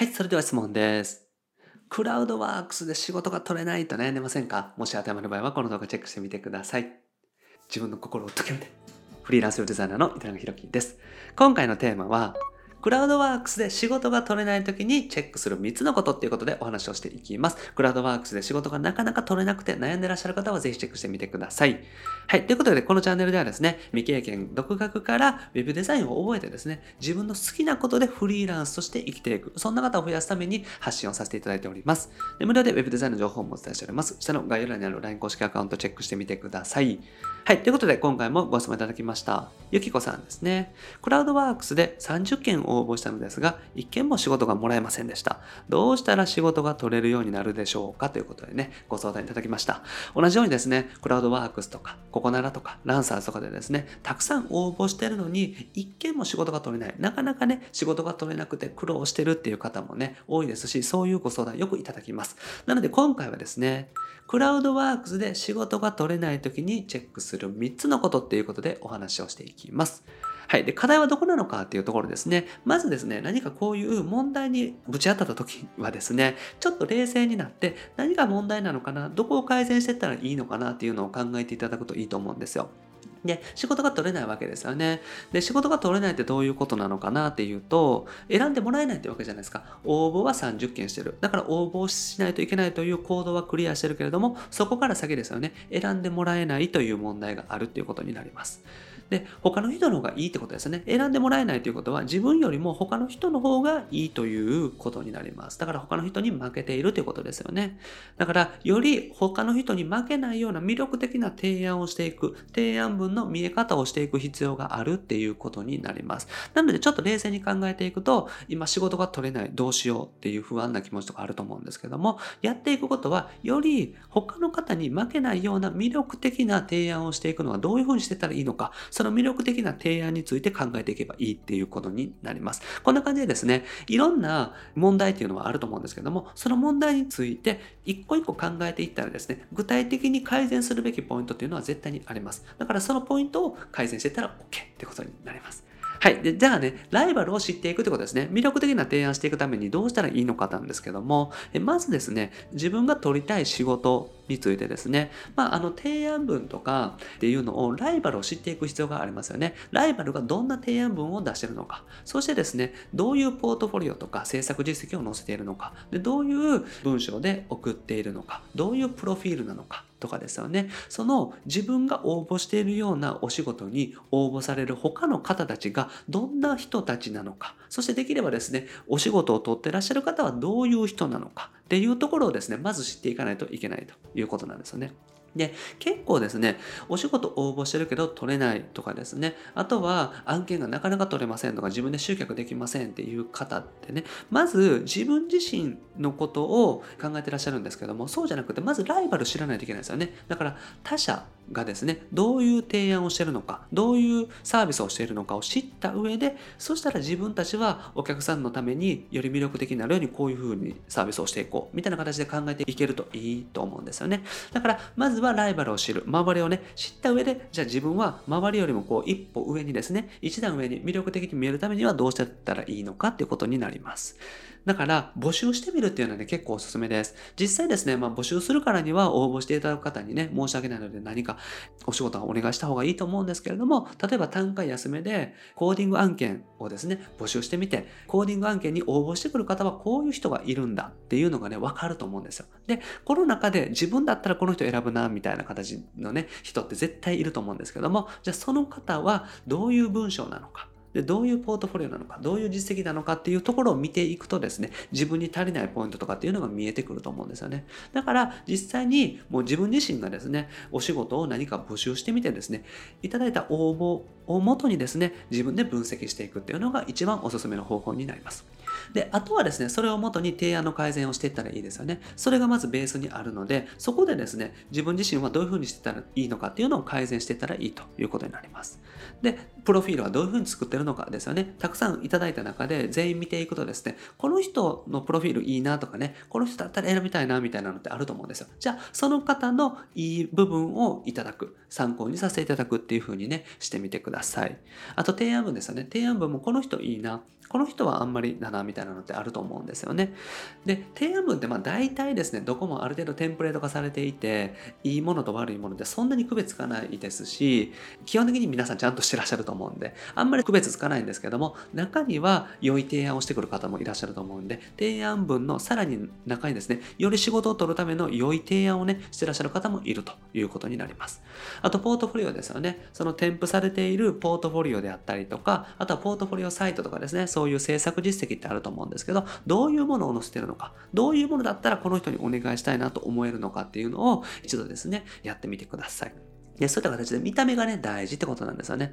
はい、それでは質問です。クラウドワークスで仕事が取れないと悩んでませんか？もし当てはまる場合はこの動画チェックしてみてください。自分の心を解けて。フリーランスウェブデザイナーの板永宏樹です。今回のテーマは、クラウドワークスで仕事が取れない時にチェックする3つのことっていうことでお話をしていきます。クラウドワークスで仕事がなかなか取れなくて悩んでらっしゃる方はぜひチェックしてみてください。はい。ということで、このチャンネルではですね、未経験、独学からウェブデザインを覚えてですね、自分の好きなことでフリーランスとして生きていく、そんな方を増やすために発信をさせていただいております。で無料でウェブデザインの情報もお伝えしております。下の概要欄にある LINE 公式アカウントチェックしてみてください。はい。ということで、今回もご質問いただきました。ゆきこさんですね。クラウドワークスで30件応募したのですが、1件も仕事がもらえませんでした。どうしたら仕事が取れるようになるでしょうかということでね、ご相談いただきました。同じようにですね、クラウドワークスとか、ココナラとか、ランサーズとかでですね、たくさん応募してるのに、1件も仕事が取れない。なかなかね、仕事が取れなくて苦労してるっていう方もね、多いですし、そういうご相談よくいただきます。なので今回はですね、クラウドワークスで仕事が取れない時にチェックする3つのことっていうことでお話をしていきます。はい。で、課題はどこなのかっていうところですね。まずですね、何かこういう問題にぶち当たった時はですね、ちょっと冷静になって、何が問題なのかな、どこを改善していったらいいのかなっていうのを考えていただくといいと思うんですよ。で、仕事が取れないわけですよね。で、仕事が取れないってどういうことなのかなっていうと、選んでもらえないってわけじゃないですか。応募は30件してる。だから応募しないといけないという行動はクリアしてるけれども、そこから先ですよね。選んでもらえないという問題があるっていうことになります。で、他の人の方がいいってことですね。選んでもらえないということは、自分よりも他の人の方がいいということになります。だから他の人に負けているということですよね。だから、より他の人に負けないような魅力的な提案をしていく、提案文の見え方をしていく必要があるっていうことになります。なので、ちょっと冷静に考えていくと、今仕事が取れない、どうしようっていう不安な気持ちとかあると思うんですけども、やっていくことは、より他の方に負けないような魅力的な提案をしていくのはどういうふうにしてたらいいのか、その魅力的な提案について考えていけばいいっていうことになります。こんな感じでですね、いろんな問題っていうのはあると思うんですけども、その問題について一個一個考えていったらですね、具体的に改善するべきポイントっていうのは絶対にあります。だからそのポイントを改善していったら OK ってことになります。はい。で、じゃあね、ライバルを知っていくってことですね。魅力的な提案していくためにどうしたらいいのかなんですけども、えまずですね、自分が取りたい仕事についてですね、まあ、あの、提案文とかっていうのをライバルを知っていく必要がありますよね。ライバルがどんな提案文を出してるのか、そしてですね、どういうポートフォリオとか制作実績を載せているのか、で、どういう文章で送っているのか、どういうプロフィールなのか、とかですよね。その自分が応募しているようなお仕事に応募される他の方たちがどんな人たちなのか、そしてできればですね、お仕事を取ってらっしゃる方はどういう人なのかっていうところをですね、まず知っていかないといけないということなんですよね。で、結構ですね、お仕事応募してるけど取れないとかですね、あとは案件がなかなか取れませんとか自分で集客できませんっていう方ってね、まず自分自身のことを考えてらっしゃるんですけども、そうじゃなくて、まずライバル知らないといけないですよね。だから他社がですね、どういう提案をしてるのか、どういうサービスをしているのかを知った上で、そしたら自分たちはお客さんのためにより魅力的になるようにこういうふうにサービスをしていこう、みたいな形で考えていけるといいと思うんですよね。だから、まずはライバルを知る、周りをね、知った上で、じゃあ自分は周りよりもこう一歩上にですね、一段上に魅力的に見えるためにはどうしてったらいいのかっていうことになります。だから、募集してみるっていうのはね、結構おすすめです。実際ですね、まあ募集するからには応募していただく方にね、申し訳ないので何かお仕事はお願いした方がいいと思うんですけれども、例えば単価安めでコーディング案件をですね、募集してみて、コーディング案件に応募してくる方はこういう人がいるんだっていうのがね、わかると思うんですよ。で、この中で自分だったらこの人選ぶな、みたいな形のね、人って絶対いると思うんですけども、じゃあその方はどういう文章なのか。で、どういうポートフォリオなのか、どういう実績なのかっていうところを見ていくとですね、自分に足りないポイントとかっていうのが見えてくると思うんですよね。だから、実際にもう自分自身がですね、お仕事を何か募集してみてですね、いただいた応募をもとにですね、自分で分析していくっていうのが一番おすすめの方法になります。で、あとはですね、それをもとに提案の改善をしていったらいいですよね。それがまずベースにあるので、そこでですね、自分自身はどういうふうにしてたらいいのかっていうのを改善していったらいいということになります。で、プロフィールはどういうふうに作ってるのかですよね。たくさんいただいた中で全員見ていくとですね、この人のプロフィールいいなとかね、この人だったら選びたいなみたいなのってあると思うんですよ。じゃあ、その方のいい部分をいただく、参考にさせていただくっていうふうにね、してみてください。あと提案文ですよね。提案文もこの人いいな、この人はあんまりだなみたいなのってあると思うんですよね。で、提案文ってまあ大体ですね、どこもある程度テンプレート化されていて、いいものと悪いものでそんなに区別つかないですし、基本的に皆さんちゃんとしてらっしゃると思うんで、あんまり区別つかないんですけども、中には良い提案をしてくる方もいらっしゃると思うんで、提案文のさらに中にですね、より仕事を取るための良い提案をね、してらっしゃる方もいるということになります。あと、ポートフォリオですよね。その添付されているポートフォリオであったりとか、あとはポートフォリオサイトとかですね、そういう制作実績ってあると思うんですけど、どういうものを載せてるのか、どういうものだったらこの人にお願いしたいなと思えるのかっていうのを一度ですね、やってみてください。で、そういった形で見た目がね、大事ってことなんですよね。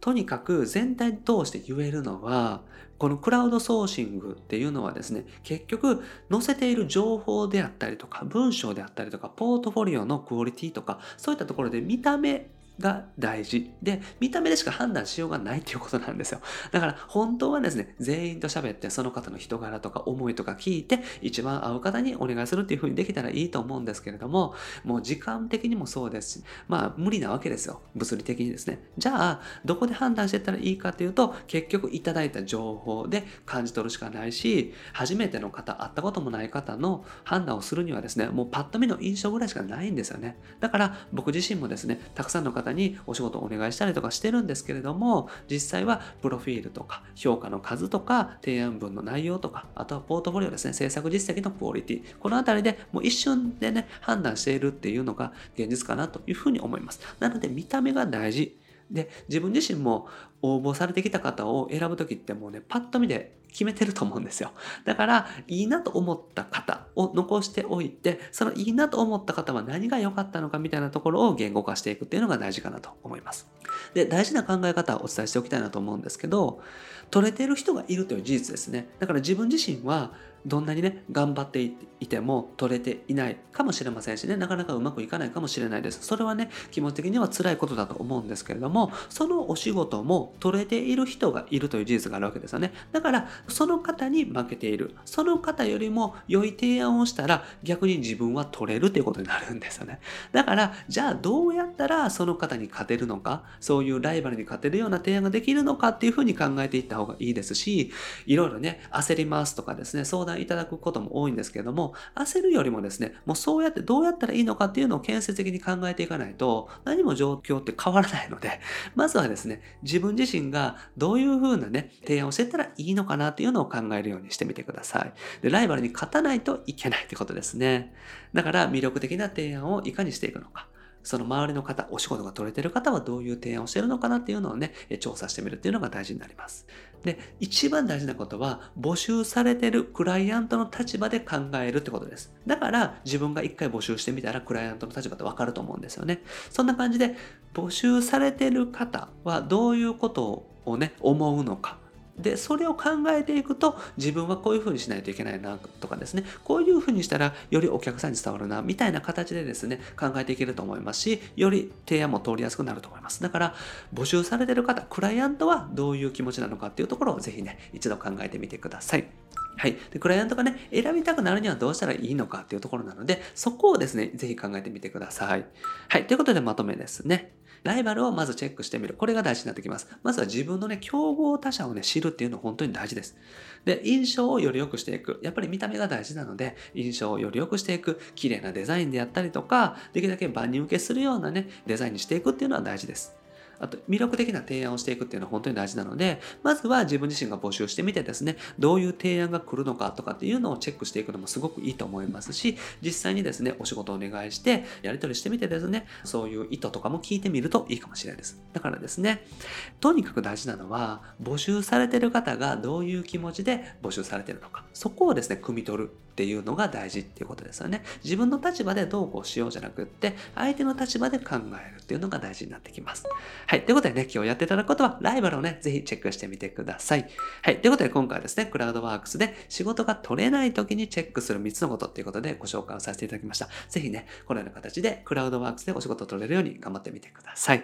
とにかく全体通して言えるのは、このクラウドソーシングっていうのはですね、結局載せている情報であったりとか、文章であったりとか、ポートフォリオのクオリティとか、そういったところで見た目が大事。で見た目でしか判断しようがないっていうことなんですよ。だから本当はですね全員と喋ってその方の人柄とか思いとか聞いて一番合う方にお願いするっていう風にできたらいいと思うんですけれどももう時間的にもそうですしまあ無理なわけですよ。物理的にですね。じゃあどこで判断してったらいいかっていうと結局いただいた情報で感じ取るしかないし初めての方会ったこともない方の判断をするにはですねもうパッと見の印象ぐらいしかないんですよね。だから僕自身もですねたくさんの方方にお仕事をお願いしたりとかしてるんですけれども実際はプロフィールとか評価の数とか提案文の内容とかあとはポートフォリオですね制作実績のクオリティこのあたりでもう一瞬でね判断しているっていうのが現実かなというふうに思います。なので見た目が大事。で自分自身も応募されてきた方を選ぶ時ってもうねパッと見で決めてると思うんですよ。だからいいなと思った方を残しておいてそのいいなと思った方は何が良かったのかみたいなところを言語化していくっていうのが大事かなと思います。で大事な考え方をお伝えしておきたいなと思うんですけど取れてる人がいるという事実ですね。だから自分自身はどんなにね頑張っていても取れていないかもしれませんしねなかなかうまくいかないかもしれないです。それはね気持ち的には辛いことだと思うんですけれどもそのお仕事も取れている人がいるという事実があるわけですよね。だからその方に負けている。その方よりも良い提案をしたら逆に自分は取れるということになるんですよね。だからじゃあどうやったらその方に勝てるのかそういうライバルに勝てるような提案ができるのかっていうふうに考えていった方がいいですしいろいろね焦りますとかですね相談いただくことも多いんですけれども、焦るよりもですね、もうそうやってどうやったらいいのかっていうのを建設的に考えていかないと、何も状況って変わらないので、まずはですね、自分自身がどういうふうなね、提案をしてたらいいのかなっていうのを考えるようにしてみてください。で、ライバルに勝たないといけないってことですね。だから魅力的な提案をいかにしていくのか。その周りの方、お仕事が取れてる方はどういう提案をしてるのかなっていうのをね、調査してみるっていうのが大事になります。で、一番大事なことは、募集されてるクライアントの立場で考えるってことです。だから、自分が一回募集してみたら、クライアントの立場ってわかると思うんですよね。そんな感じで、募集されてる方はどういうことをね、思うのか。でそれを考えていくと自分はこういうふうにしないといけないなとかですねこういうふうにしたらよりお客さんに伝わるなみたいな形でですね考えていけると思いますしより提案も通りやすくなると思います。だから募集されてる方クライアントはどういう気持ちなのかっていうところをぜひね一度考えてみてください。はい。で、クライアントがね、選びたくなるにはどうしたらいいのかっていうところなので、そこをですね、ぜひ考えてみてください。はい。ということでまとめですね。ライバルをまずチェックしてみる。これが大事になってきます。まずは自分のね、競合他社をね、知るっていうのは本当に大事です。で、印象をより良くしていく。やっぱり見た目が大事なので、印象をより良くしていく。綺麗なデザインであったりとか、できるだけ万人受けするようなね、デザインにしていくっていうのは大事です。あと魅力的な提案をしていくっていうのは本当に大事なので、まずは自分自身が募集してみてですね、どういう提案が来るのかとかっていうのをチェックしていくのもすごくいいと思いますし、実際にですね、お仕事をお願いして、やり取りしてみてですね、そういう意図とかも聞いてみるといいかもしれないです。だからですね、とにかく大事なのは、募集されてる方がどういう気持ちで募集されてるのか、そこをですね、汲み取るっていうのが大事っていうことですよね。自分の立場でどうこうしようじゃなくって、相手の立場で考えるっていうのが大事になってきます。はい。はいということでね、今日やっていただくことは、ライバルをね、ぜひチェックしてみてください。はい。ということで、今回はですね、クラウドワークスで仕事が取れない時にチェックする3つのことっていうことでご紹介をさせていただきました。ぜひね、このような形でクラウドワークスでお仕事を取れるように頑張ってみてください。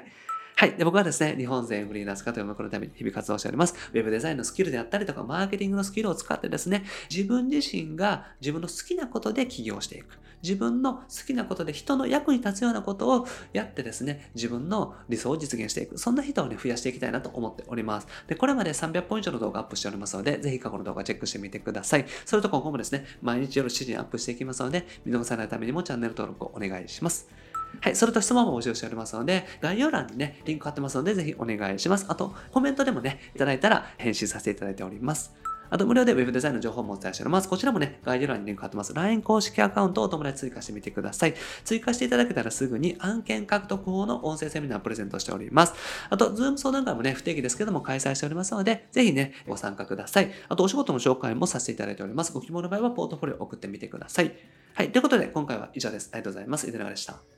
はい。で、僕はですね、日本全フリーランス化という目のために日々活動しております。ウェブデザインのスキルであったりとか、マーケティングのスキルを使ってですね、自分自身が自分の好きなことで起業していく。自分の好きなことで人の役に立つようなことをやってですね、自分の理想を実現していく。そんな人をね、増やしていきたいなと思っております。で、これまで300本以上の動画アップしておりますので、ぜひ過去の動画チェックしてみてください。それと今後もですね、毎日夜7時にアップしていきますので、見逃さないためにもチャンネル登録をお願いします。はい、それと質問も募集しておりますので、概要欄にね、リンク貼ってますので、ぜひお願いします。あと、コメントでもね、いただいたら返信させていただいております。あと、無料で Web デザインの情報もお伝えしております。こちらもね、概要欄にリンク貼ってます。LINE 公式アカウントをお友達追加してみてください。追加していただけたらすぐに案件獲得法の音声セミナーをプレゼントしております。あと、Zoom 相談会もね、不定期ですけども開催しておりますので、ぜひね、ご参加ください。あと、お仕事の紹介もさせていただいております。ご希望の場合はポートフォリオ送ってみてください。はい。ということで、今回は以上です。ありがとうございます。いでながでした。